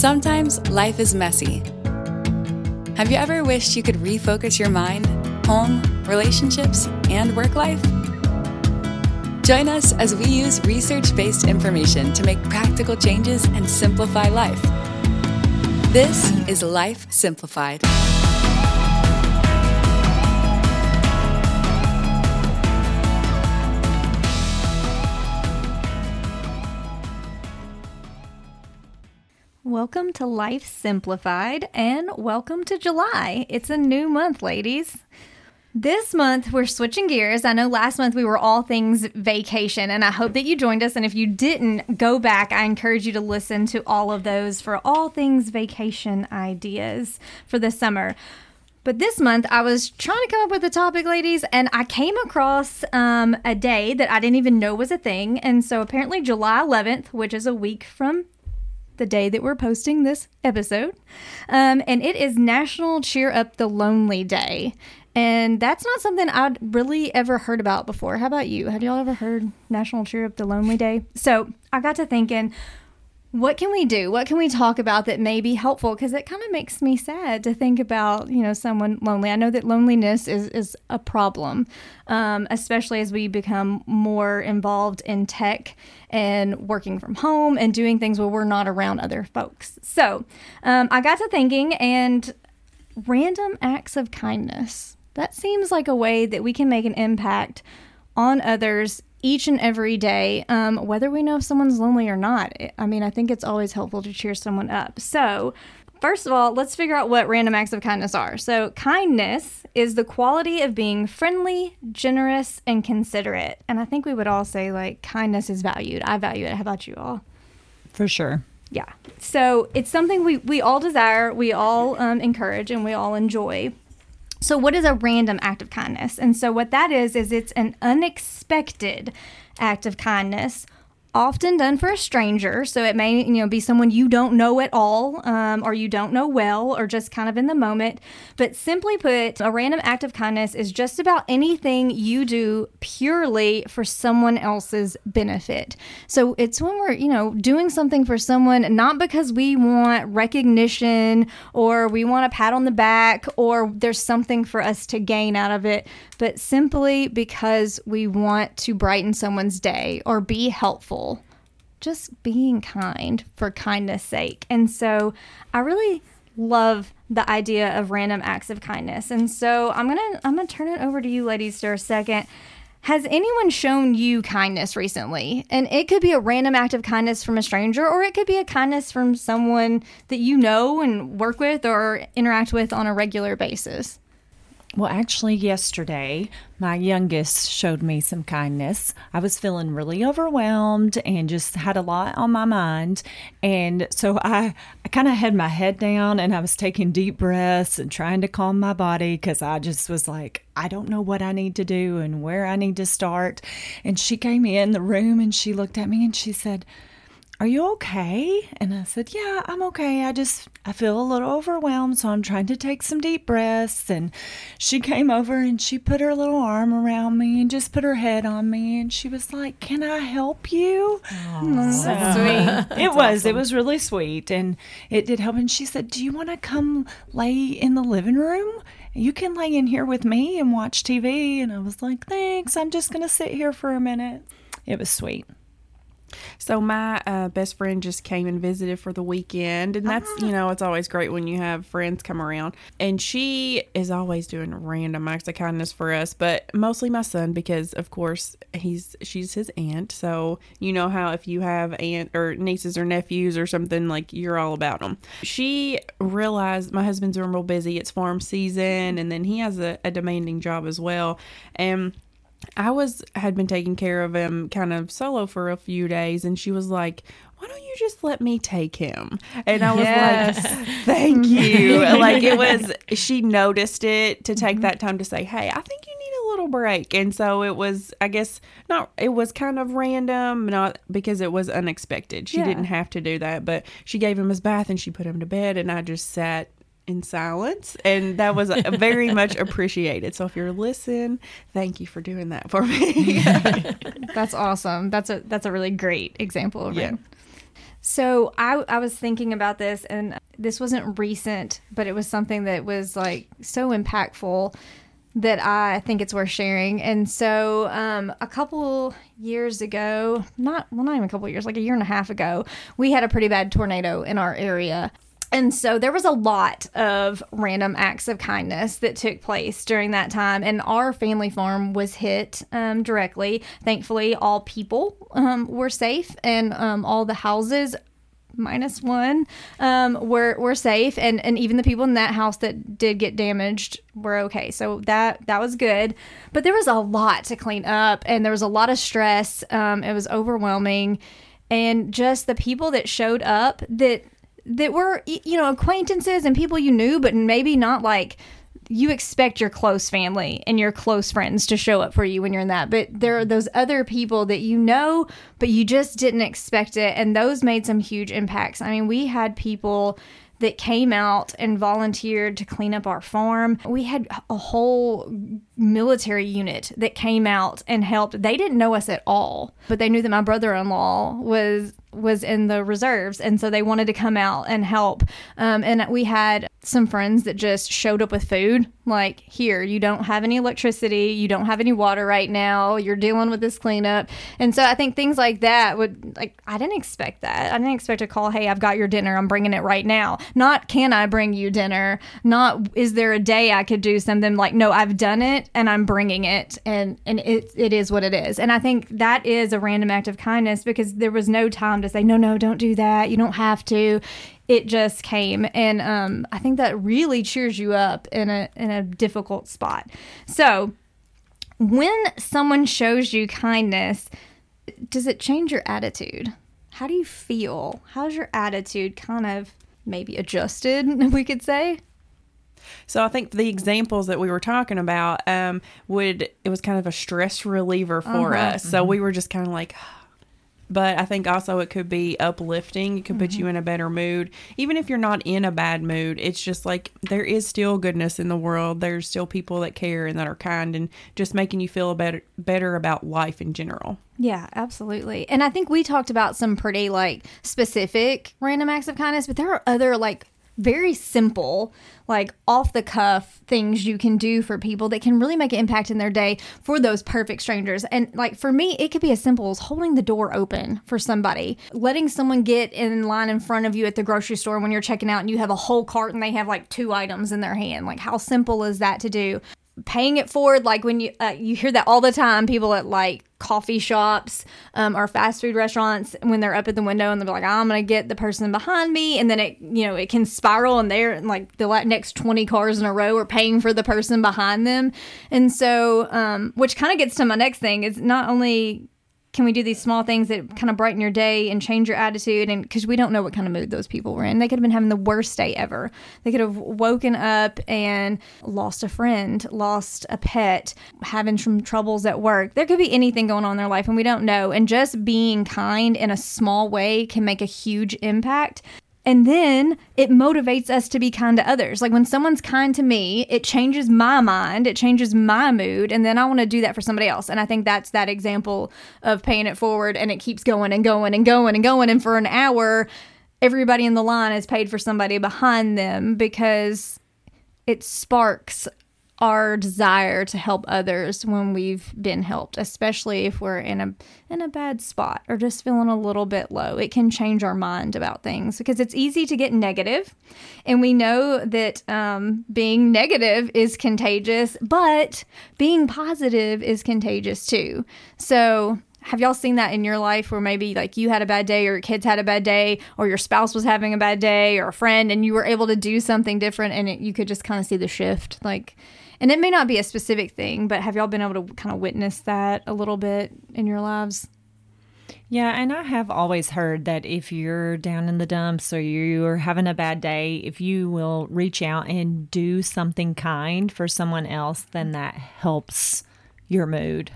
Sometimes life is messy. Have you ever wished you could refocus your mind, home, relationships, and work life? Join us as we use research based information to make practical changes and simplify life. This is Life Simplified. Welcome to Life Simplified and welcome to July. It's a new month, ladies. This month, we're switching gears. I know last month we were all things vacation, and I hope that you joined us. And if you didn't, go back. I encourage you to listen to all of those for all things vacation ideas for the summer. But this month, I was trying to come up with a topic, ladies, and I came across um, a day that I didn't even know was a thing. And so apparently, July 11th, which is a week from the day that we're posting this episode. Um, and it is National Cheer Up the Lonely Day. And that's not something I'd really ever heard about before. How about you? Have y'all ever heard National Cheer Up the Lonely Day? So I got to thinking, what can we do? What can we talk about that may be helpful? Because it kind of makes me sad to think about, you know, someone lonely. I know that loneliness is, is a problem, um, especially as we become more involved in tech and working from home and doing things where we're not around other folks. So um, I got to thinking, and random acts of kindness. That seems like a way that we can make an impact on others each and every day, um, whether we know if someone's lonely or not. I mean, I think it's always helpful to cheer someone up. So, first of all, let's figure out what random acts of kindness are. So, kindness is the quality of being friendly, generous, and considerate. And I think we would all say, like, kindness is valued. I value it. How about you all? For sure. Yeah. So, it's something we, we all desire, we all um, encourage, and we all enjoy. So, what is a random act of kindness? And so, what that is, is it's an unexpected act of kindness often done for a stranger so it may you know be someone you don't know at all um, or you don't know well or just kind of in the moment. But simply put a random act of kindness is just about anything you do purely for someone else's benefit. So it's when we're you know doing something for someone not because we want recognition or we want a pat on the back or there's something for us to gain out of it but simply because we want to brighten someone's day or be helpful just being kind for kindness sake. And so I really love the idea of random acts of kindness. And so I'm going to I'm going to turn it over to you ladies for a second. Has anyone shown you kindness recently? And it could be a random act of kindness from a stranger, or it could be a kindness from someone that you know and work with or interact with on a regular basis. Well, actually, yesterday, my youngest showed me some kindness. I was feeling really overwhelmed and just had a lot on my mind. And so I, I kind of had my head down and I was taking deep breaths and trying to calm my body because I just was like, I don't know what I need to do and where I need to start. And she came in the room and she looked at me and she said, are you okay? And I said, Yeah, I'm okay. I just, I feel a little overwhelmed, so I'm trying to take some deep breaths. And she came over and she put her little arm around me and just put her head on me. And she was like, Can I help you? Mm-hmm. So sweet. it was, awesome. it was really sweet. And it did help. And she said, Do you want to come lay in the living room? You can lay in here with me and watch TV. And I was like, Thanks. I'm just going to sit here for a minute. It was sweet. So my uh, best friend just came and visited for the weekend, and that's you know it's always great when you have friends come around. And she is always doing random acts of kindness for us, but mostly my son because of course he's she's his aunt. So you know how if you have aunt or nieces or nephews or something like you're all about them. She realized my husband's been real busy. It's farm season, and then he has a, a demanding job as well, and I was had been taking care of him kind of solo for a few days and she was like, "Why don't you just let me take him?" And I was yes. like, "Thank you." like it was she noticed it to take mm-hmm. that time to say, "Hey, I think you need a little break." And so it was I guess not it was kind of random, not because it was unexpected. She yeah. didn't have to do that, but she gave him his bath and she put him to bed and I just sat in silence and that was very much appreciated so if you're listening thank you for doing that for me that's awesome that's a that's a really great example of yeah. it So I, I was thinking about this, and this wasn't recent, but it was something that was like so impactful that I think it's worth sharing. And so, um, a couple years ago, not well, not even a couple years, like a year and a half ago, we had a pretty bad tornado in our area. And so there was a lot of random acts of kindness that took place during that time. And our family farm was hit um, directly. Thankfully, all people um, were safe and um, all the houses minus one um, were were safe and and even the people in that house that did get damaged were okay so that that was good but there was a lot to clean up and there was a lot of stress um, it was overwhelming and just the people that showed up that that were you know acquaintances and people you knew but maybe not like you expect your close family and your close friends to show up for you when you're in that. But there are those other people that you know, but you just didn't expect it. And those made some huge impacts. I mean, we had people that came out and volunteered to clean up our farm. We had a whole military unit that came out and helped. They didn't know us at all, but they knew that my brother-in-law was was in the reserves and so they wanted to come out and help. Um, and we had some friends that just showed up with food like here you don't have any electricity you don't have any water right now you're dealing with this cleanup. And so i think things like that would like i didn't expect that. I didn't expect a call hey i've got your dinner i'm bringing it right now. Not can i bring you dinner? Not is there a day i could do something? Like no i've done it and i'm bringing it and and it, it is what it is. And i think that is a random act of kindness because there was no time to say no no don't do that. You don't have to. It just came and um, i think that really cheers you up in a in a difficult spot. So when someone shows you kindness does it change your attitude? How do you feel? How's your attitude kind of maybe adjusted we could say So I think the examples that we were talking about um, would it was kind of a stress reliever for uh-huh, us. So we uh-huh. were just kind of like. But I think also it could be uplifting. It could put you mm-hmm. in a better mood. Even if you're not in a bad mood, it's just like there is still goodness in the world. There's still people that care and that are kind and just making you feel better better about life in general. Yeah, absolutely. And I think we talked about some pretty like specific random acts of kindness, but there are other like very simple, like off the cuff things you can do for people that can really make an impact in their day for those perfect strangers. And like for me, it could be as simple as holding the door open for somebody, letting someone get in line in front of you at the grocery store when you're checking out and you have a whole cart and they have like two items in their hand. Like how simple is that to do? Paying it forward like when you uh, you hear that all the time people at like coffee shops um, or fast food restaurants when they're up at the window and they're like i'm gonna get the person behind me and then it you know it can spiral and they're like the next 20 cars in a row are paying for the person behind them. And so um, which kind of gets to my next thing is not only can we do these small things that kind of brighten your day and change your attitude? And because we don't know what kind of mood those people were in. They could have been having the worst day ever. They could have woken up and lost a friend lost a pet having some troubles at work. There could be anything going on in their life and we don't know. And just being kind in a small way can make a huge impact and then it motivates us to be kind to others. Like when someone's kind to me, it changes my mind, it changes my mood, and then I want to do that for somebody else. And I think that's that example of paying it forward and it keeps going and going and going and going. And for an hour, everybody in the line is paid for somebody behind them because it sparks our desire to help others when we've been helped, especially if we're in a in a bad spot or just feeling a little bit low. It can change our mind about things because it's easy to get negative, and we know that um, being negative is contagious, but being positive is contagious too. So have y'all seen that in your life where maybe like you had a bad day or your kids had a bad day or your spouse was having a bad day or a friend and you were able to do something different and it, you could just kind of see the shift like and it may not be a specific thing but have y'all been able to kind of witness that a little bit in your lives Yeah, and I have always heard that if you're down in the dumps or you're having a bad day, if you will reach out and do something kind for someone else, then that helps your mood.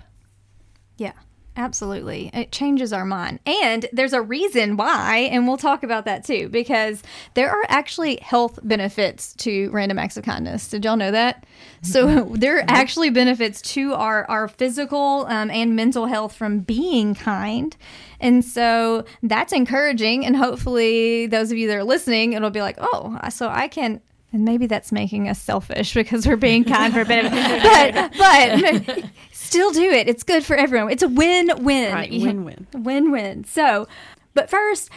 yeah Absolutely. It changes our mind. And there's a reason why, and we'll talk about that too, because there are actually health benefits to random acts of kindness. Did y'all know that? So there are actually benefits to our, our physical um, and mental health from being kind. And so that's encouraging. And hopefully, those of you that are listening, it'll be like, oh, so I can and maybe that's making us selfish because we're being kind for a benefit. but but still do it. It's good for everyone. It's a win-win. Right, win-win. Win-win. So, but first,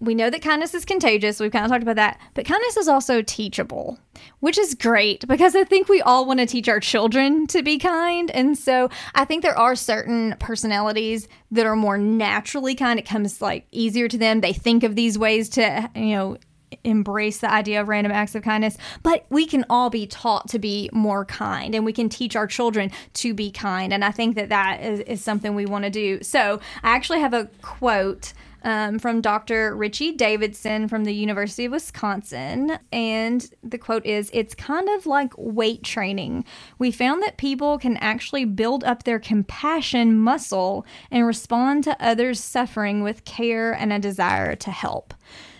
we know that kindness is contagious. We've kind of talked about that. But kindness is also teachable, which is great because I think we all want to teach our children to be kind. And so I think there are certain personalities that are more naturally kind. It comes like easier to them. They think of these ways to, you know, embrace the idea of random acts of kindness, but we can all be taught to be more kind and we can teach our children to be kind. And I think that that is, is something we want to do. So I actually have a quote. Um, from Dr. Richie Davidson from the University of Wisconsin. And the quote is It's kind of like weight training. We found that people can actually build up their compassion muscle and respond to others' suffering with care and a desire to help.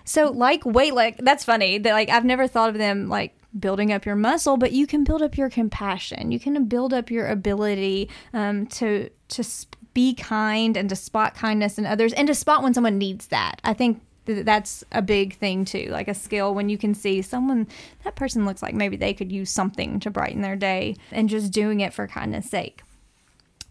So like weight, like that's funny. That like I've never thought of them like building up your muscle, but you can build up your compassion. You can build up your ability um, to to be kind and to spot kindness in others and to spot when someone needs that. I think that's a big thing too like a skill when you can see someone that person looks like maybe they could use something to brighten their day and just doing it for kindness sake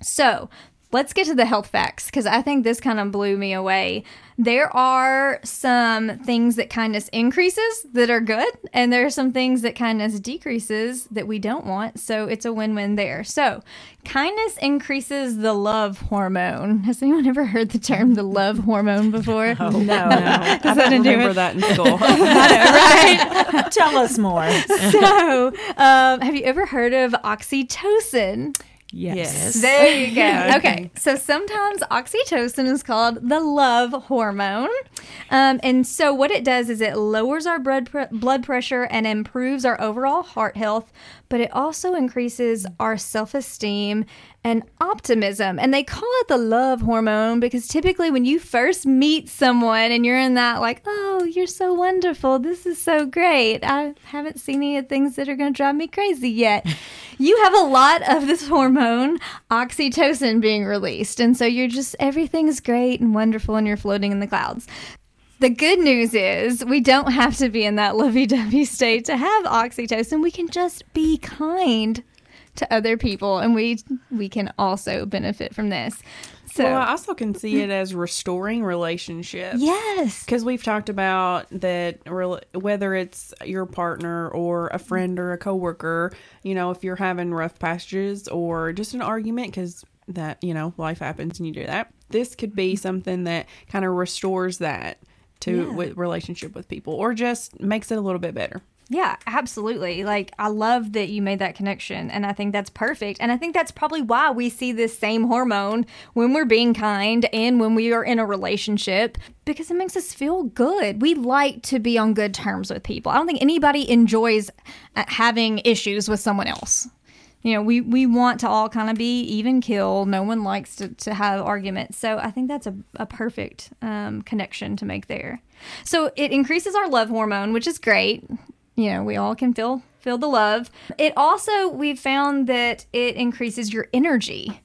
so let's get to the health facts because I think this kind of blew me away. There are some things that kindness increases that are good, and there are some things that kindness decreases that we don't want. So it's a win win there. So, kindness increases the love hormone. Has anyone ever heard the term the love hormone before? Oh, no. no. I don't remember that in school. right? Tell us more. So, um, have you ever heard of oxytocin? Yes. yes. There you go. okay. So sometimes oxytocin is called the love hormone. Um, and so what it does is it lowers our blood, pre- blood pressure and improves our overall heart health, but it also increases our self esteem and optimism. And they call it the love hormone because typically when you first meet someone and you're in that, like, oh, you're so wonderful. This is so great. I haven't seen any of things that are going to drive me crazy yet. you have a lot of this hormone, oxytocin, being released. And so you're just, everything's great and wonderful and you're floating in the clouds. The good news is we don't have to be in that lovey dovey state to have oxytocin. We can just be kind to other people and we we can also benefit from this. So well, I also can see it as restoring relationships. Yes. Because we've talked about that whether it's your partner or a friend or a coworker, you know, if you're having rough passages or just an argument, because that, you know, life happens and you do that. This could be mm-hmm. something that kind of restores that to yeah. with relationship with people or just makes it a little bit better. Yeah, absolutely. Like, I love that you made that connection. And I think that's perfect. And I think that's probably why we see this same hormone when we're being kind and when we are in a relationship because it makes us feel good. We like to be on good terms with people. I don't think anybody enjoys uh, having issues with someone else. You know, we, we want to all kind of be even kill. No one likes to, to have arguments. So I think that's a, a perfect um, connection to make there. So it increases our love hormone, which is great you know, we all can feel feel the love. It also we found that it increases your energy.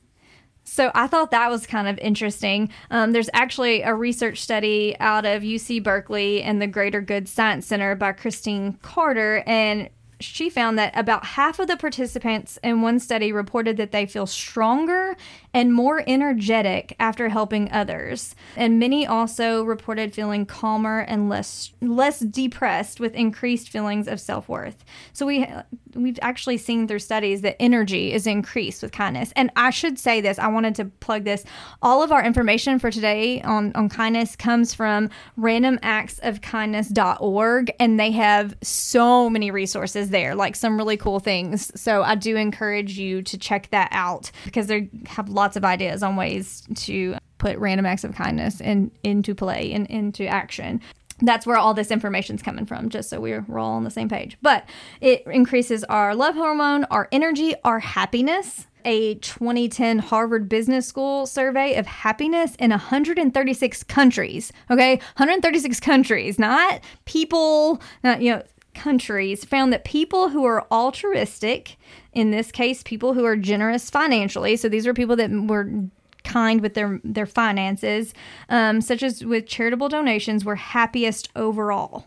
So I thought that was kind of interesting. Um, there's actually a research study out of UC Berkeley and the Greater Good Science Center by Christine Carter, and she found that about half of the participants in one study reported that they feel stronger and more energetic after helping others. And many also reported feeling calmer and less less depressed with increased feelings of self-worth. So we we've actually seen through studies that energy is increased with kindness. And I should say this, I wanted to plug this. All of our information for today on on kindness comes from randomactsofkindness.org and they have so many resources there, like some really cool things. So I do encourage you to check that out because they have lots of ideas on ways to put random acts of kindness in, into play and into action that's where all this information is coming from, just so we're, we're all on the same page. But it increases our love hormone, our energy, our happiness. a 2010 Harvard Business School survey of happiness in 136 countries. Okay, 136 countries, not people, not, you know, countries, found that people who are altruistic, in this case, people who are generous financially, so these are people that were kind with their their finances, um, such as with charitable donations, were happiest overall.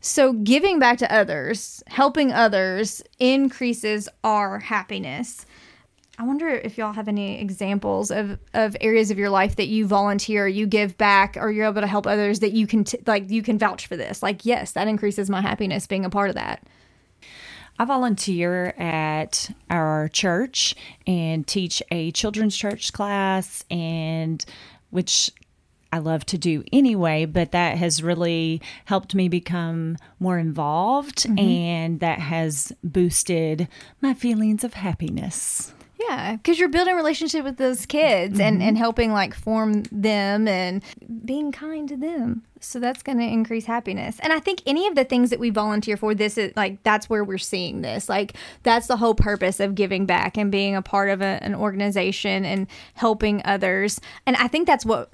So, giving back to others, helping others increases our happiness. I wonder if y'all have any examples of, of areas of your life that you volunteer, you give back, or you're able to help others that you can t- like you can vouch for this. Like, yes, that increases my happiness being a part of that. I volunteer at our church and teach a children's church class, and which I love to do anyway, but that has really helped me become more involved mm-hmm. and that has boosted my feelings of happiness. Yeah, because you're building relationship with those kids mm-hmm. and, and helping like form them and being kind to them. So that's going to increase happiness. And I think any of the things that we volunteer for, this is like, that's where we're seeing this. Like, that's the whole purpose of giving back and being a part of a, an organization and helping others. And I think that's what,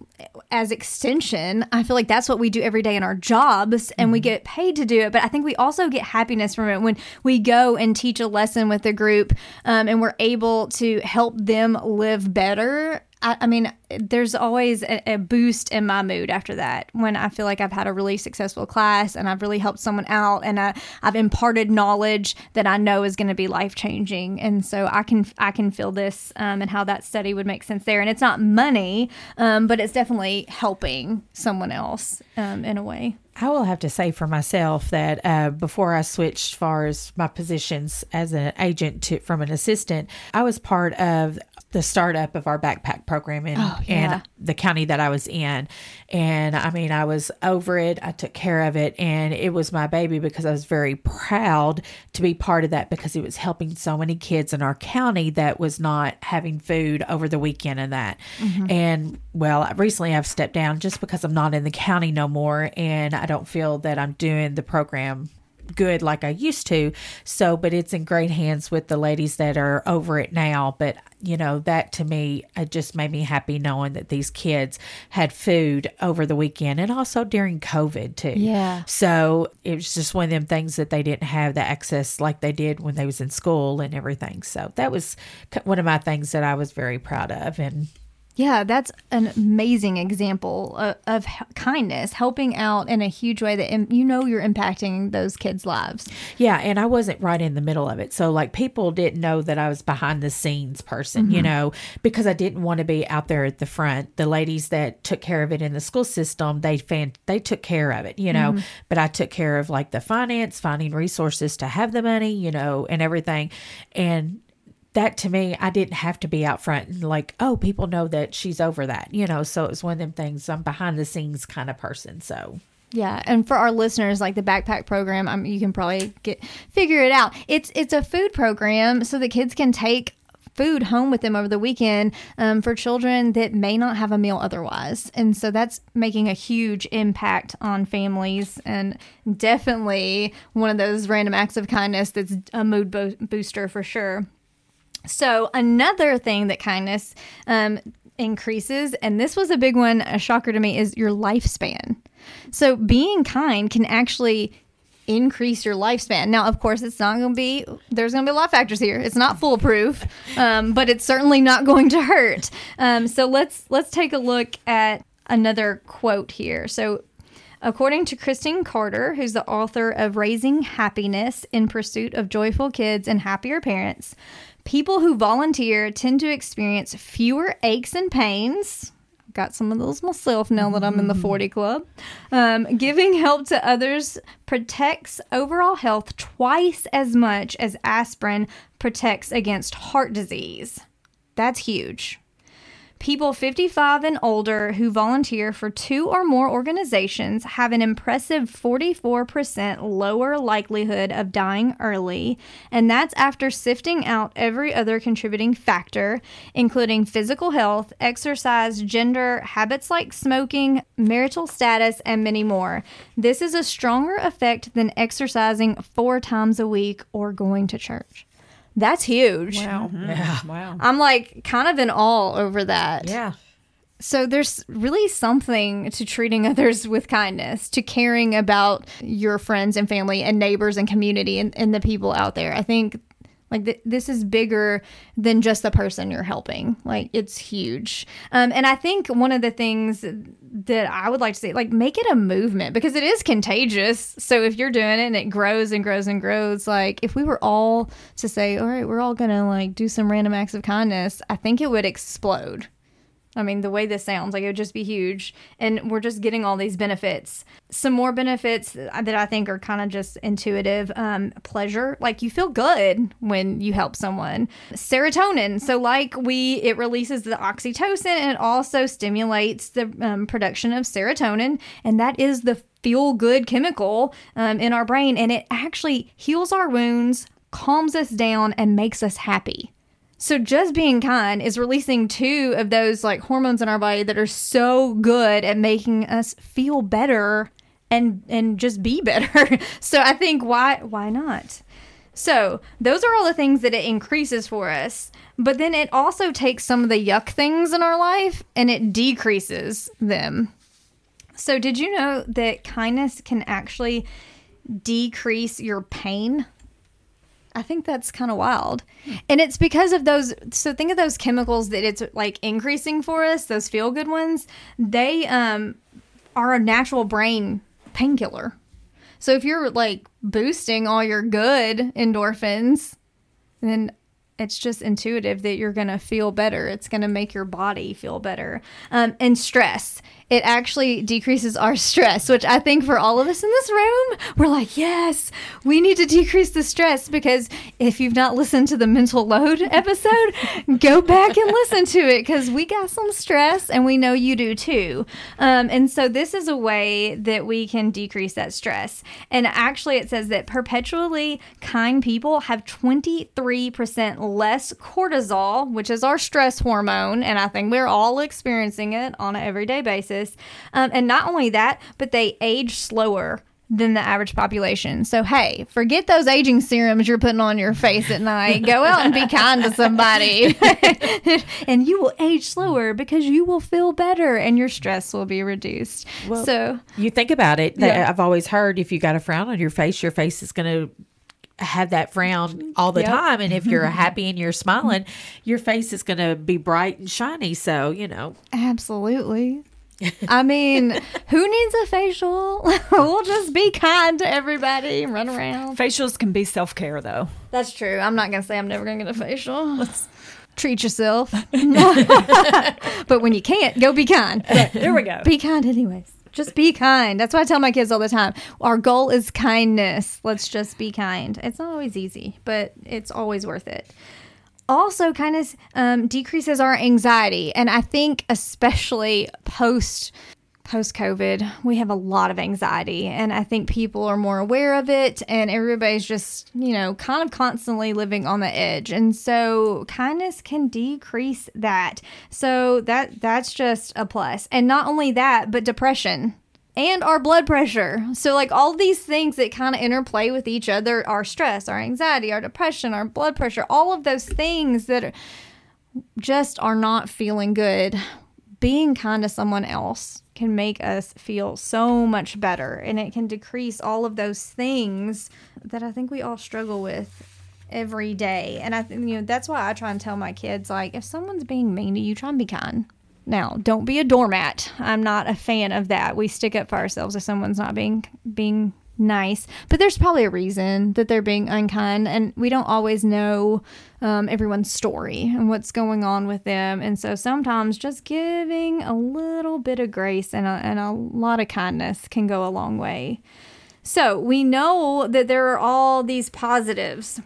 as extension, I feel like that's what we do every day in our jobs and mm-hmm. we get paid to do it. But I think we also get happiness from it when we go and teach a lesson with a group um, and we're able to help them live better I, I mean, there's always a, a, boost in my mood after that when I feel like I've had a really successful class and I've really helped someone out and I, I've imparted knowledge that I know is going to be life changing. And so I can I can feel this um, and how that study would make sense there. And it's not money, um, but it's definitely helping someone else um, in a way. I will have to say for myself that uh, before I switched, far as my positions as an agent to from an assistant, I was part of the startup of our backpack program in, oh, yeah. in the county that I was in. And I mean, I was over it. I took care of it. And it was my baby because I was very proud to be part of that because it was helping so many kids in our county that was not having food over the weekend and that. Mm-hmm. And well, recently I've stepped down just because I'm not in the county no more. And I don't feel that I'm doing the program good like I used to. So, but it's in great hands with the ladies that are over it now. But, you know, that to me, it just made me happy knowing that these kids had food over the weekend and also during COVID too. Yeah. So it was just one of them things that they didn't have the access like they did when they was in school and everything. So that was one of my things that I was very proud of. And yeah, that's an amazing example of, of, kindness, helping out in a huge way that you know you're impacting those kids' lives. Yeah, and I wasn't right in the middle of it. So, like, people didn't know that I was behind the scenes person, mm-hmm. you know, because I didn't want to be out there at the front. The ladies that took care of it in the school system, they fan, they took care of it, you know, mm-hmm. but I took care of like the finance, finding resources to have the money, you know, and everything. And that to me, I didn't have to be out front and like, oh, people know that she's over that, you know. So it was one of them things. I'm behind the scenes kind of person. So yeah, and for our listeners, like the backpack program, you can probably get figure it out. It's it's a food program so the kids can take food home with them over the weekend um, for children that may not have a meal otherwise. And so that's making a huge impact on families and definitely one of those random acts of kindness that's a mood bo- booster for sure. So, another thing that kindness um, increases, and this was a big one, a shocker to me, is your lifespan. So, being kind can actually increase your lifespan. Now, of course, it's not going to be, there's going to be a lot of factors here. It's not foolproof, um, but it's certainly not going to hurt. Um, so let's, let's take a look at another quote here. So According to Christine Carter, who's the author of Raising Happiness in Pursuit of Joyful Kids and Happier Parents, People who volunteer tend to experience fewer aches and pains. I've got some of those myself now that I'm in the 40 club. Um, giving help to others protects overall health twice as much as aspirin protects against heart disease. That's huge. People 55 and older who volunteer for two or more organizations have an impressive 44% lower likelihood of dying early, and that's after sifting out every other contributing factor, including physical health, exercise, gender, habits like smoking, marital status, and many more. This is a stronger effect than exercising four times a week or going to church. That's huge. Wow. Mm-hmm. Yeah. Wow. I'm like kind of in awe over that. Yeah. So there's really something to treating others with kindness, to caring about your friends and family and neighbors and community and, and the people out there. I think like th- this is bigger than just the person you're helping. Like it's huge. Um, and I think one of the things that I would like to say, like make it a movement because it is contagious. So if you're doing it and it grows and grows and grows, like if we were all to say, all right, we're all gonna like do some random acts of kindness, I think it would explode. I mean, the way this sounds, like it would just be huge. And we're just getting all these benefits. Some more benefits that I think are kind of just intuitive um, pleasure. Like you feel good when you help someone. Serotonin. So, like we, it releases the oxytocin and it also stimulates the um, production of serotonin. And that is the feel good chemical um, in our brain. And it actually heals our wounds, calms us down, and makes us happy. So just being kind is releasing two of those like hormones in our body that are so good at making us feel better and and just be better. so I think why why not? So those are all the things that it increases for us. But then it also takes some of the yuck things in our life and it decreases them. So did you know that kindness can actually decrease your pain? I think that's kind of wild. And it's because of those so think of those chemicals that it's like increasing for us, those feel good ones. They um are a natural brain painkiller. So if you're like boosting all your good endorphins, then it's just intuitive that you're going to feel better. It's going to make your body feel better. Um, and stress. It actually decreases our stress, which I think for all of us in this room, we're like, yes, we need to decrease the stress because if you've not listened to the mental load episode, go back and listen to it because we got some stress and we know you do too. Um, and so this is a way that we can decrease that stress. And actually, it says that perpetually kind people have 23% less cortisol, which is our stress hormone. And I think we're all experiencing it on an everyday basis. Um, and not only that, but they age slower than the average population. So, hey, forget those aging serums you're putting on your face at night. Go out and be kind to somebody. and you will age slower because you will feel better and your stress will be reduced. so, You think about it. Yeah. I've always heard if you got a frown on your face, your face is going to have that frown mm-hmm. all the Yep. time. And if you're happy and you're smiling, your face is going to be bright and shiny. So, you know, Absolutely. I mean, who needs a facial? we'll just be kind to everybody and run around. Facials can be self care though. That's true. I'm not going to say I'm never going to get a facial. Treat yourself. but when you can't, go be kind. There we go. Be kind, anyways. Just be kind. That's what I tell my kids all the time. Our goal is kindness. Let's just be kind. It's not always easy, but it's always worth it. Also, kindness um, decreases our anxiety, and I think especially post post COVID, we have a lot of anxiety, and I think people are more aware of it, and everybody's just you know kind of constantly living on the edge, and so kindness can decrease that. So that that's just a plus. and not only that, but depression and our blood pressure. So, like all these things that kind of interplay with each other our stress, our anxiety, our depression, our blood pressure, all of those things that are, just are not feeling good. Being kind to someone else can make us feel so much better and it can decrease all of those things that I think we all struggle with every day. And I think, you know, that's why I try and tell my kids like, if someone's being mean to you, try and be kind. Now, don't be a doormat. I'm not a fan of that. We stick up for ourselves if someone's not being being nice, but there's probably a reason that they're being unkind, and we don't always know um, everyone's story and what's going on with them. And so sometimes just giving a little bit of grace and a, and a lot of kindness can go a long way. So we know that there are all these positives.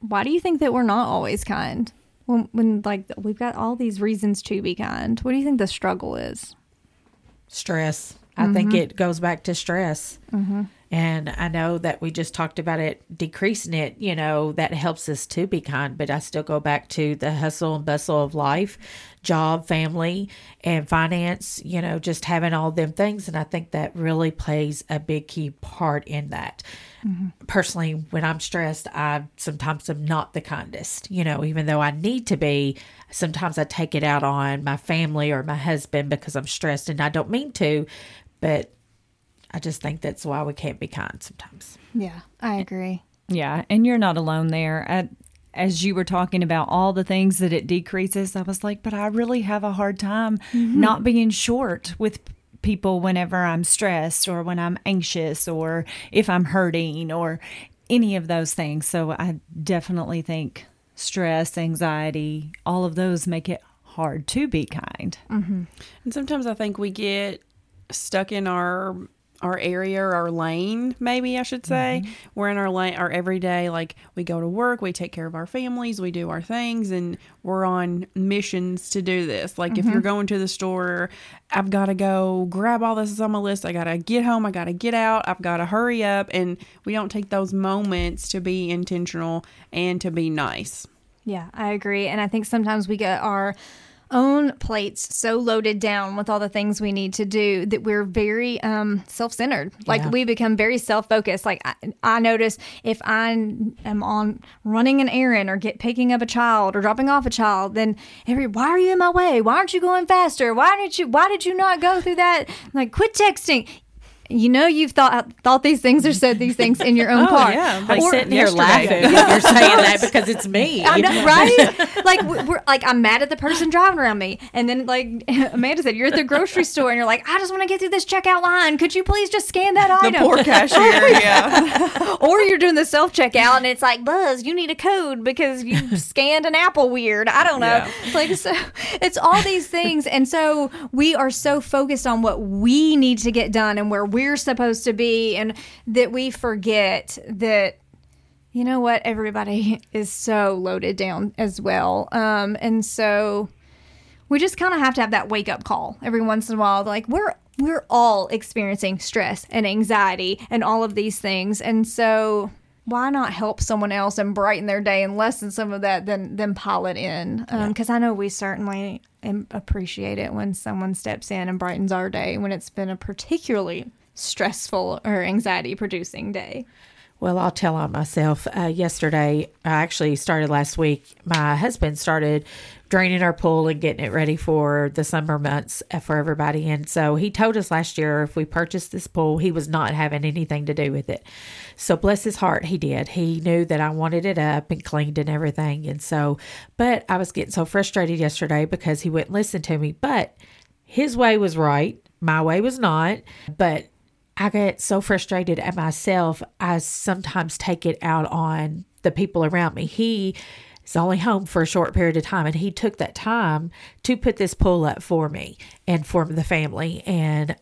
Why do you think that we're not always kind? When, when like we've got all these reasons to be kind, what do you think the struggle is? stress. I think it goes back to stress. And I know that we just talked about it decreasing it, you know, that helps us to be kind, but I still go back to the hustle and bustle of life, job, family, and finance, you know, just having all them things. And I think that really plays a big key part in that. Mm-hmm. Personally, when I'm stressed, I sometimes am not the kindest, you know, even though I need to be. Sometimes I take it out on my family or my husband because I'm stressed and I don't mean to, but I just think that's why we can't be kind sometimes. Yeah, I agree. Yeah, and you're not alone there. At, as you were talking about all the things that it decreases, I was like, but I really have a hard time mm-hmm. not being short with people whenever I'm stressed or when I'm anxious or if I'm hurting or any of those things. So I definitely think stress, anxiety, all of those make it hard to be kind. Mm-hmm. And sometimes I think we get stuck in our our area or our lane, maybe I should say. Mm-hmm. We're in our lane, our everyday, like we go to work, we take care of our families, we do our things, and we're on missions to do this. Like if you're mm-hmm. going to the store, I've got to go grab all this is on my list. I got to get home, I got to get out, I've got to hurry up. And we don't take those moments to be intentional and to be nice. Yeah, I agree. And I think sometimes we get our own plates so loaded down with all the things we need to do that we're very um, self-centered. Like Yeah. we become very self-focused. Like I, I notice if i am on running an errand or get picking up a child or dropping off a child then every why are you in my way? Why aren't you going faster? Why did you why did you not go through that? Like quit texting you know you've thought thought these things or said these things in your own oh, car yeah, I'm Or- sitting here laughing. when You're saying that because it's me. I know, right? like we- we're like I'm mad at the person driving around me, and then like Amanda said, you're at the grocery store and you're like, I just want to get through this checkout line. Could you please just scan that item? The item? poor cashier, yeah. or you're doing the self checkout and it's like, Buzz, you need a code because you scanned an apple weird. I don't know. Yeah. Like so, it's all these things, and so we are so focused on what we need to get done and where we're supposed to be, and that we forget that you know what everybody is so loaded down as well. Um and so we just kind of have to have that wake up call every once in a while like we're we're all experiencing stress and anxiety and all of these things. And so why not help someone else and brighten their day and lessen some of that than than pile it in? Because i know we certainly appreciate it when someone steps in and brightens our day when it's been a particularly stressful or anxiety producing day Well, I'll tell on myself. Uh, yesterday, I actually started last week. My husband started draining our pool and getting it ready for the summer months uh, for everybody. And so he told us last year if we purchased this pool, he was not having anything to do with it. So bless his heart, he did. He knew that I wanted it up and cleaned and everything. And so, but I was getting so frustrated yesterday because he wouldn't listen to me. But his way was right, my way was not. But I get so frustrated at myself. I sometimes take it out on the people around me. He is only home for a short period of time, and he took that time to put this pull up for me and for the family. And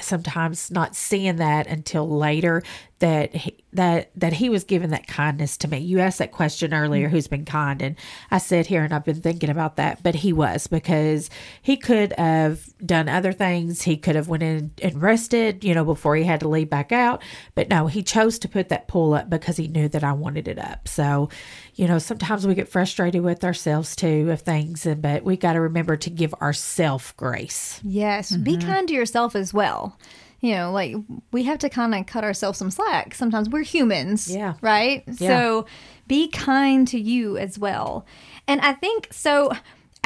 sometimes not seeing that until later that he, that that he was giving that kindness to me. You asked that question earlier, who's been kind, and I sit here and I've been thinking about that. But he was because he could have done other things. He could have went in and rested, you know, before he had to leave back out. But no, he chose to put that pull up because he knew that I wanted it up. So, you know, sometimes we get frustrated with ourselves too of things, and but we got to remember to give ourselves grace. Yes, be mm-hmm. kind to yourself as well. You know, like we have to kind of cut ourselves some slack. Sometimes we're humans. Yeah. Right? Yeah. So be kind to you as well. And I think so.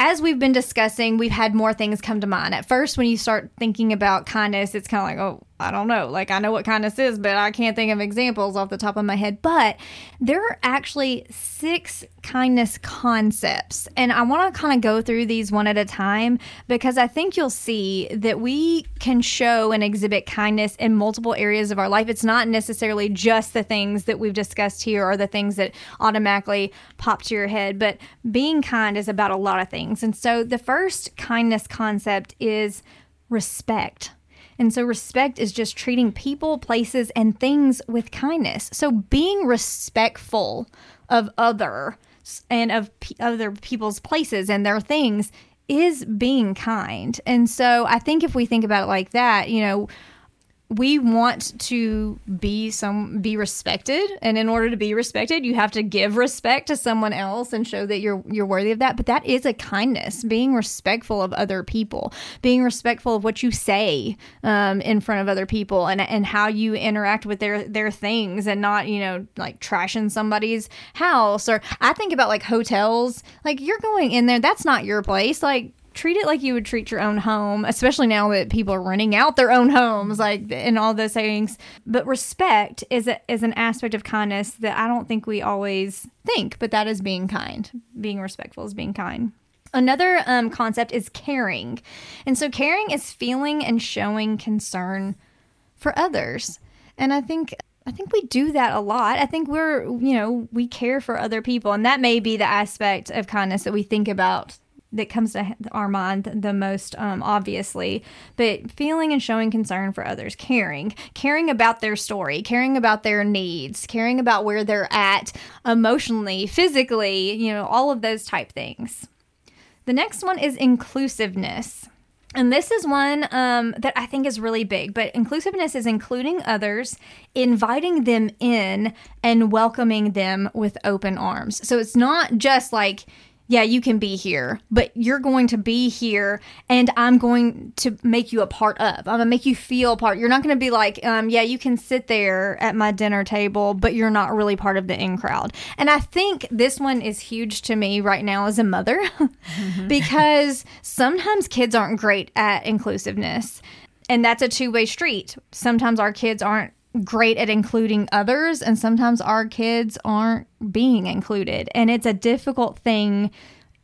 As we've been discussing, we've had more things come to mind. At first, when you start thinking about kindness, it's kind of like, oh, I don't know. Like, I know what kindness is, but I can't think of examples off the top of my head. But there are actually six kindness concepts. And I want to kind of go through these one at a time because I think you'll see that we can show and exhibit kindness in multiple areas of our life. It's not necessarily just the things that we've discussed here or the things that automatically pop to your head, but being kind is about a lot of things. And so the first kindness concept is respect. And so, respect is just treating people, places, and things with kindness. So, being respectful of other and of p- other people's places and their things is being kind. And so, I think if we think about it like that, you know, we want to be some be respected. And in order to be respected you have to give respect to someone else and show that you're you're worthy of that. But that is a kindness being respectful of other people being respectful of what you say um, in front of other people and and how you interact with their their things and not you know like trashing somebody's house. Or i think about like hotels. Like you're going in there. That's not your place. Like treat it like you would treat your own home, especially now that people are renting out their own homes, like and all those things. But respect is a, is an aspect of kindness that I don't think we always think, but that is being kind. Being respectful is being kind. Another um, concept is caring, and so caring is feeling and showing concern for others. And I think I think we do that a lot. I think we're, you know, we care for other people. And that may be the aspect of kindness that we think about that comes to our mind the most um, obviously but feeling and showing concern for others caring caring about their story caring about their needs caring about where they're at emotionally physically you know all of those type things the next one is inclusiveness and this is one um, that I think is really big, but inclusiveness is including others, inviting them in, and welcoming them with open arms. So it's not just like yeah, you can be here, but you're going to be here and I'm going to make you a part of. I'm going to make you feel part. You're not going to be like, um, yeah, you can sit there at my dinner table, but you're not really part of the in crowd. And I think this one is huge to me right now as a mother mm-hmm. because sometimes kids aren't great at inclusiveness. And that's a two way street. Sometimes our kids aren't great at including others and sometimes our kids aren't being included. And it's a difficult thing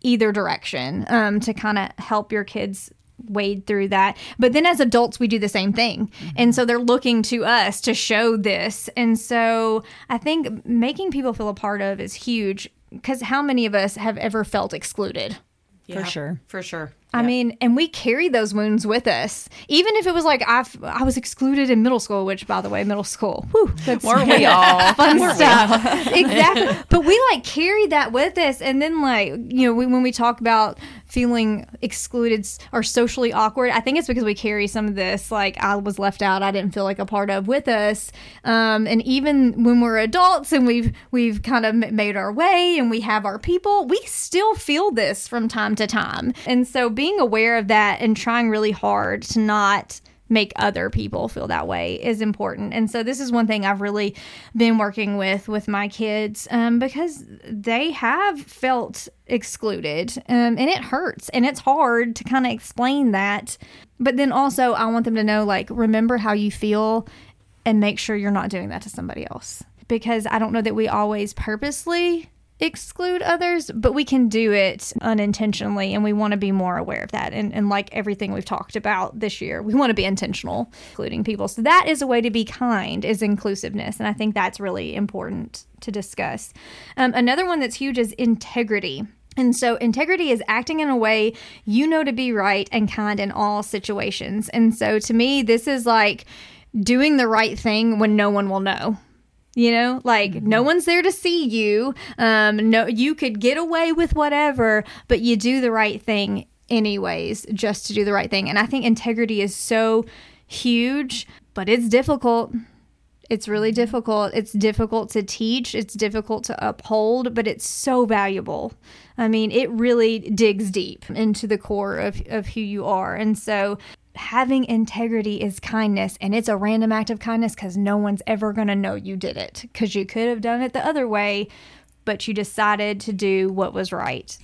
either direction um, to kind of help your kids wade through that. But then as adults we do the same thing. Mm-hmm. and so they're looking to us to show this. And so i think making people feel a part of is huge because how many of us have ever felt excluded? Yeah, for sure. for sure I mean, and we carry those wounds with us. Even if it was like I I was excluded in middle school, which by the way, middle school, whew, that's weren't we all fun stuff. exactly. But we like carry that with us, and then like you know we, when we talk about feeling excluded or socially awkward, I think it's because we carry some of this like I was left out, I didn't feel like a part of with us. Um, and even when we're adults and we've we've kind of made our way and we have our people, we still feel this from time to time. And so being aware of that and trying really hard to not make other people feel that way is important. And so this is one thing i've really been working with with my kids um, because they have felt excluded um, and it hurts and it's hard to kind of explain that. But then also i want them to know like remember how you feel and make sure you're not doing that to somebody else. Because i don't know that we always purposely exclude others, but we can do it unintentionally, and we want to be more aware of that. And, and like everything we've talked about this year, we want to be intentional, including people. So that is a way to be kind, is inclusiveness, and I think that's really important to discuss. Um, another one that's huge is integrity. And so, integrity is acting in a way you know to be right and kind in all situations. And so, to me, this is like doing the right thing when no one will know you know like mm-hmm. no one's there to see you. Um no you could get away with whatever but you do the right thing anyways just to do the right thing. And i think integrity is so huge but it's difficult. It's really mm-hmm. difficult. It's difficult to teach. It's difficult to uphold but it's so valuable. I mean it really digs deep into the core of, of who you are. And so having integrity is kindness and it's a random act of kindness because no one's ever going to know you did it because you could have done it the other way but you decided to do what was right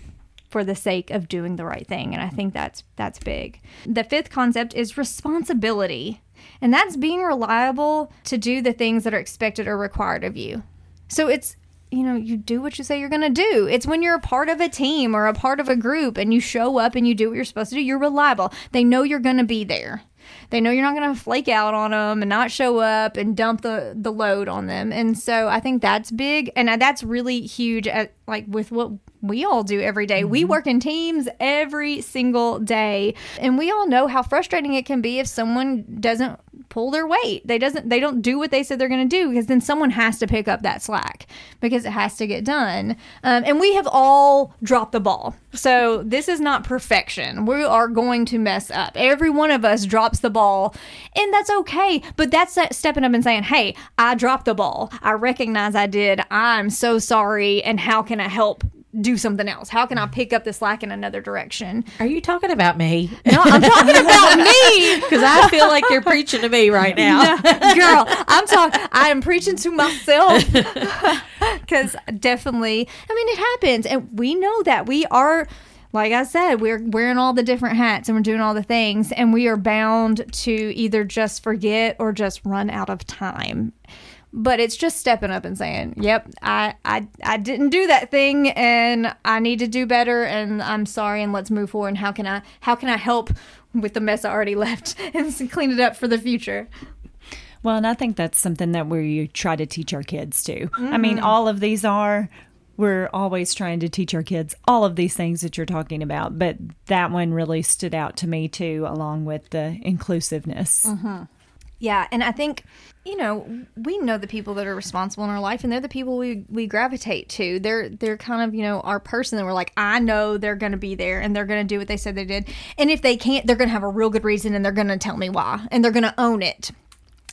for the sake of doing the right thing and i think that's that's big. The fifth concept is responsibility and that's being reliable to do the things that are expected or required of you. So it's you know, you do what you say you're going to do. It's when you're a part of a team or a part of a group and you show up and you do what you're supposed to do, you're reliable. They know you're going to be there. They know you're not going to flake out on them and not show up and dump the the load on them. And so I think that's big and that's really huge at like with what we all do every day. We work in teams every single day. And we all know how frustrating it can be if someone doesn't pull their weight. They doesn't they don't do what they said they're going to do because then someone has to pick up that slack because it has to get done. Um, and we have all dropped the ball. So this is not perfection. We are going to mess up. Every one of us drops the ball, and that's okay. But that's that stepping up and saying, "Hey, I dropped the ball. I recognize I did. I'm so sorry. And how can I help do something else? How can I pick up the slack in another direction? Are you talking about me? No, I'm talking about me. Because I feel like you're preaching to me right now. Girl, I'm talking, I am preaching to myself. Because definitely, I mean, it happens. And we know that we are, like I said, we're wearing all the different hats and we're doing all the things. And we are bound to either just forget or just run out of time but it's just stepping up and saying, "Yep, I, I I didn't do that thing, and I need to do better, and I'm sorry, and let's move forward. And how can I how can I help with the mess I already left and clean it up for the future?" Well, and I think that's something that we try to teach our kids too. I mean, mm-hmm. all of these are. We're always trying to teach our kids all of these things that you're talking about, but that one really stood out to me too, along with the inclusiveness. Mm-hmm. Yeah, and I think you know we know the people that are responsible in our life, and they're the people we we gravitate to. They're they're kind of you know our person that we're like, I know they're going to be there, and they're going to do what they said they did. And if they can't, they're going to have a real good reason, and they're going to tell me why, and they're going to own it.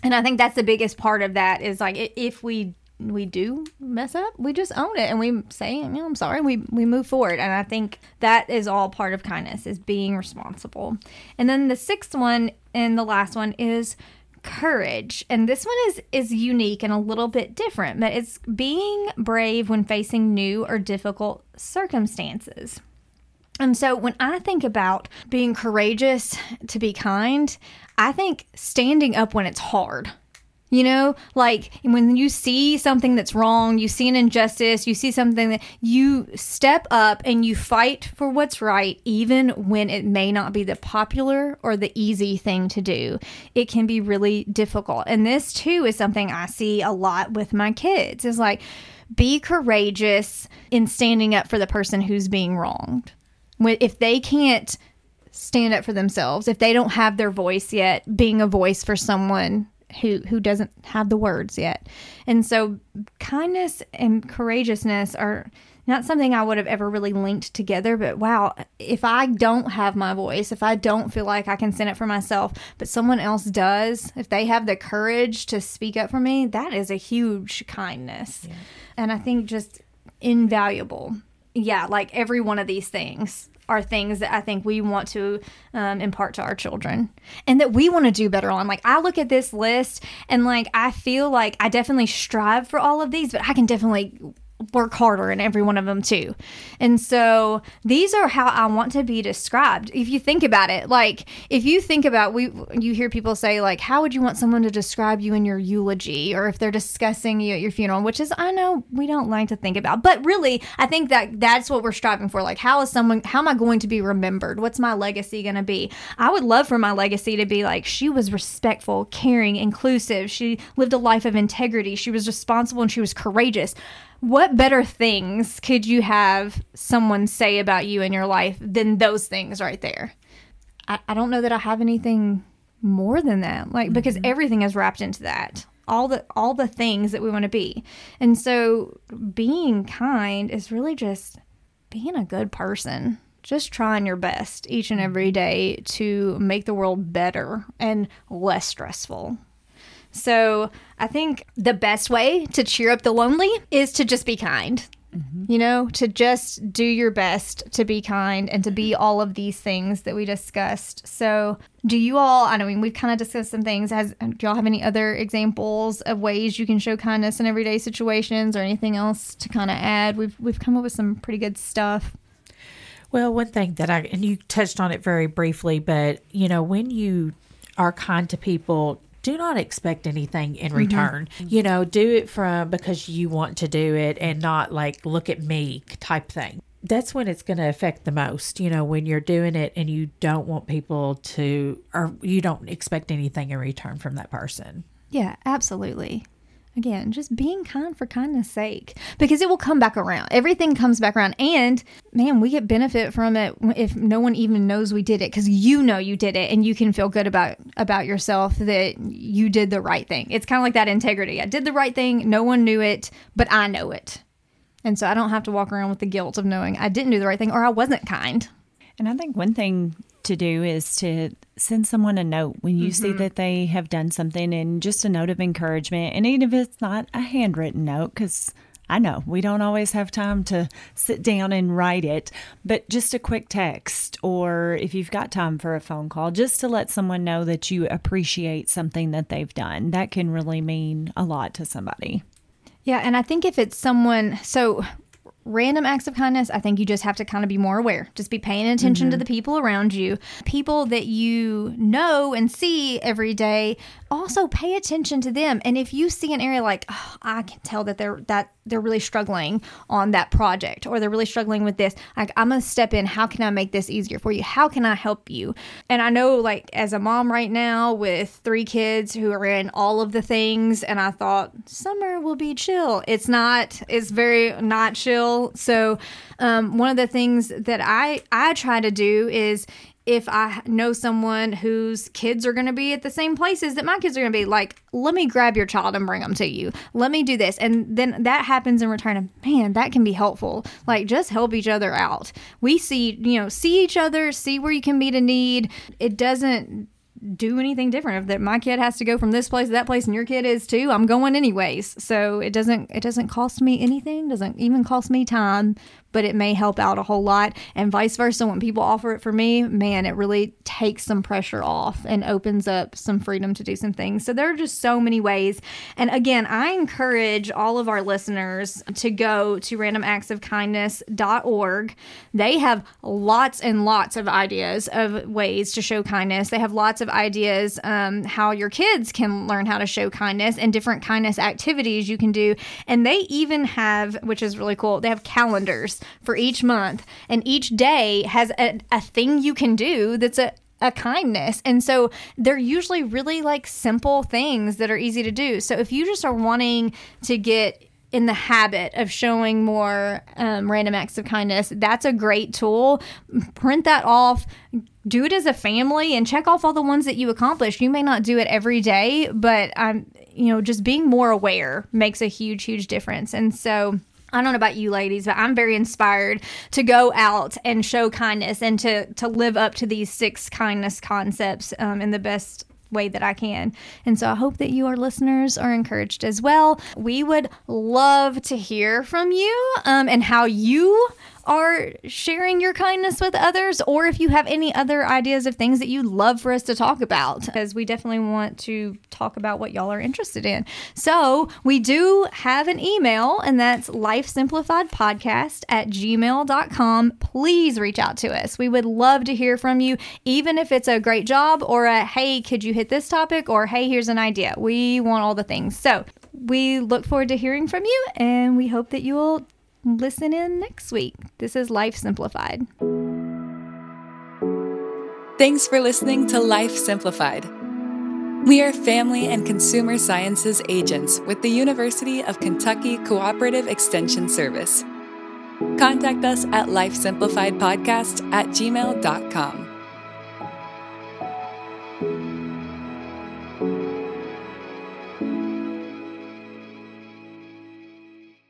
And I think that's the biggest part of that is like if we we do mess up, we just own it and we say, you know, I'm sorry. We we move forward, and I think that is all part of kindness is being responsible. And then the sixth one and the last one is courage and this one is is unique and a little bit different but it's being brave when facing new or difficult circumstances and so when I think about being courageous to be kind, I think standing up when it's hard. You know, like when you see something that's wrong, you see an injustice, you see something that you step up and you fight for what's right, even when it may not be the popular or the easy thing to do. It can be really difficult. And this too is something I see a lot with my kids is like, be courageous in standing up for the person who's being wronged if they can't stand up for themselves if they don't have their voice yet being a voice for someone who who doesn't have the words yet and so kindness and courageousness are not something I would have ever really linked together, but wow, if I don't have my voice, if I don't feel like I can send it for myself, but someone else does, if they have the courage to speak up for me, that is a huge kindness. And I think just invaluable. Yeah, like every one of these things are things that I think we want to um, impart to our children and that we want to do better on. Like, I look at this list and, like, I feel like I definitely strive for all of these, but I can definitely work harder in every one of them too. And so these are how I want to be described. If you think about it, like if you think about we you hear people say like how would you want someone to describe you in your eulogy or if they're discussing you at your funeral, which is I know we don't like to think about. But really, I think that that's what we're striving for. Like how is someone how am I going to be remembered? What's my legacy going to be? I would love for my legacy to be like she was respectful, caring, inclusive. She lived a life of integrity. She was responsible and she was courageous what better things could you have someone say about you in your life than those things right there? I, I don't know that I have anything more than that. Like mm-hmm. because everything is wrapped into that. All the all the things that we want to be. And so being kind is really just being a good person. Just trying your best each and every mm-hmm. day to make the world better and less stressful. So I think the best way to cheer up the lonely is to just be kind. Mm-hmm. You know, to just do your best to be kind and to be mm-hmm. all of these things that we discussed. So, do you all? I mean, we've kind of discussed some things. Has do y'all have any other examples of ways you can show kindness in everyday situations, or anything else to kind of add? We've we've come up with some pretty good stuff. Well, one thing that I, and you touched on it very briefly, but you know, when you are kind to people, do not expect anything in mm-hmm. return. Mm-hmm. You know, do it from because you want to do it and not like, look at me type thing. That's when it's going to affect the most, you know, when you're doing it and you don't want people to, or you don't expect anything in return from that person. Yeah, absolutely. Again, just being kind for kindness sake because it will come back around. Everything comes back around. And man, we get benefit from it if no one even knows we did it because you know you did it and you can feel good about about yourself that you did the right thing. It's kind of like that integrity. I did the right thing. No one knew it, but I know it. And so I don't have to walk around with the guilt of knowing I didn't do the right thing or I wasn't kind. And I think one thing to do is to send someone a note when you mm-hmm. see that they have done something and just a note of encouragement. And even if it's not a handwritten note, because I know we don't always have time to sit down and write it, but just a quick text, or if you've got time for a phone call, just to let someone know that you appreciate something that they've done, that can really mean a lot to somebody. Yeah, and I think if it's someone, so random acts of kindness, I think you just have to kind of be more aware. Just be paying attention mm-hmm. to the people around you, people that you know and see every day. Also, pay attention to them. And if you see an area like, oh, I can tell that they're that they're really struggling on that project or they're really struggling with this, like I'm gonna step in. How can I make this easier for you? How can I help you? And I know, like as a mom right now with three kids who are in all of the things, and I thought summer will be chill. It's not. It's very not chill so, um, one of the things that I I try to do is if I know someone whose kids are going to be at the same places that my kids are going to be, like, let me grab your child and bring them to you. Let me do this. And then that happens in return. And man, that can be helpful. Like, just help each other out. We see, you know, see each other, see where you can meet a need. It doesn't do anything different. If that my kid has to go from this place to that place and your kid is too, I'm going anyways. So it doesn't it doesn't cost me anything, doesn't even cost me time but it may help out a whole lot. And vice versa, when people offer it for me, man, it really takes some pressure off and opens up some freedom to do some things. So there are just so many ways. And again, I encourage all of our listeners to go to randomactsofkindness.org. They have lots and lots of ideas of ways to show kindness. They have lots of ideas um, how your kids can learn how to show kindness and different kindness activities you can do. And they even have, which is really cool, they have calendars for each month, and each day has a, a thing you can do that's a a kindness. And so they're usually really like simple things that are easy to do. So if you just are wanting to get in the habit of showing more um, random acts of kindness, that's a great tool. Print that off, do it as a family, and check off all the ones that you accomplished. You may not do it every day, but I'm, um, you know, just being more aware makes a huge, huge difference. And so I don't know about you ladies, but I'm very inspired to go out and show kindness and to to live up to these six kindness concepts um, in the best way that I can. And so I hope that you, our listeners, are encouraged as well. We would love to hear from you um, and how you are sharing your kindness with others, or if you have any other ideas of things that you'd love for us to talk about, because we definitely want to talk about what y'all are interested in. So we do have an email, and that's lifesimplifiedpodcast at gmail.com. Please reach out to us. We would love to hear from you, even if it's a great job or a hey, could you hit this topic, or hey, here's an idea. We want all the things. So we look forward to hearing from you, and we hope that you will listen in next week. This is Life Simplified. Thanks for listening to Life Simplified. We are family and consumer sciences agents with the University of Kentucky Cooperative Extension Service. Contact us at lifesimplifiedpodcast at gmail.com.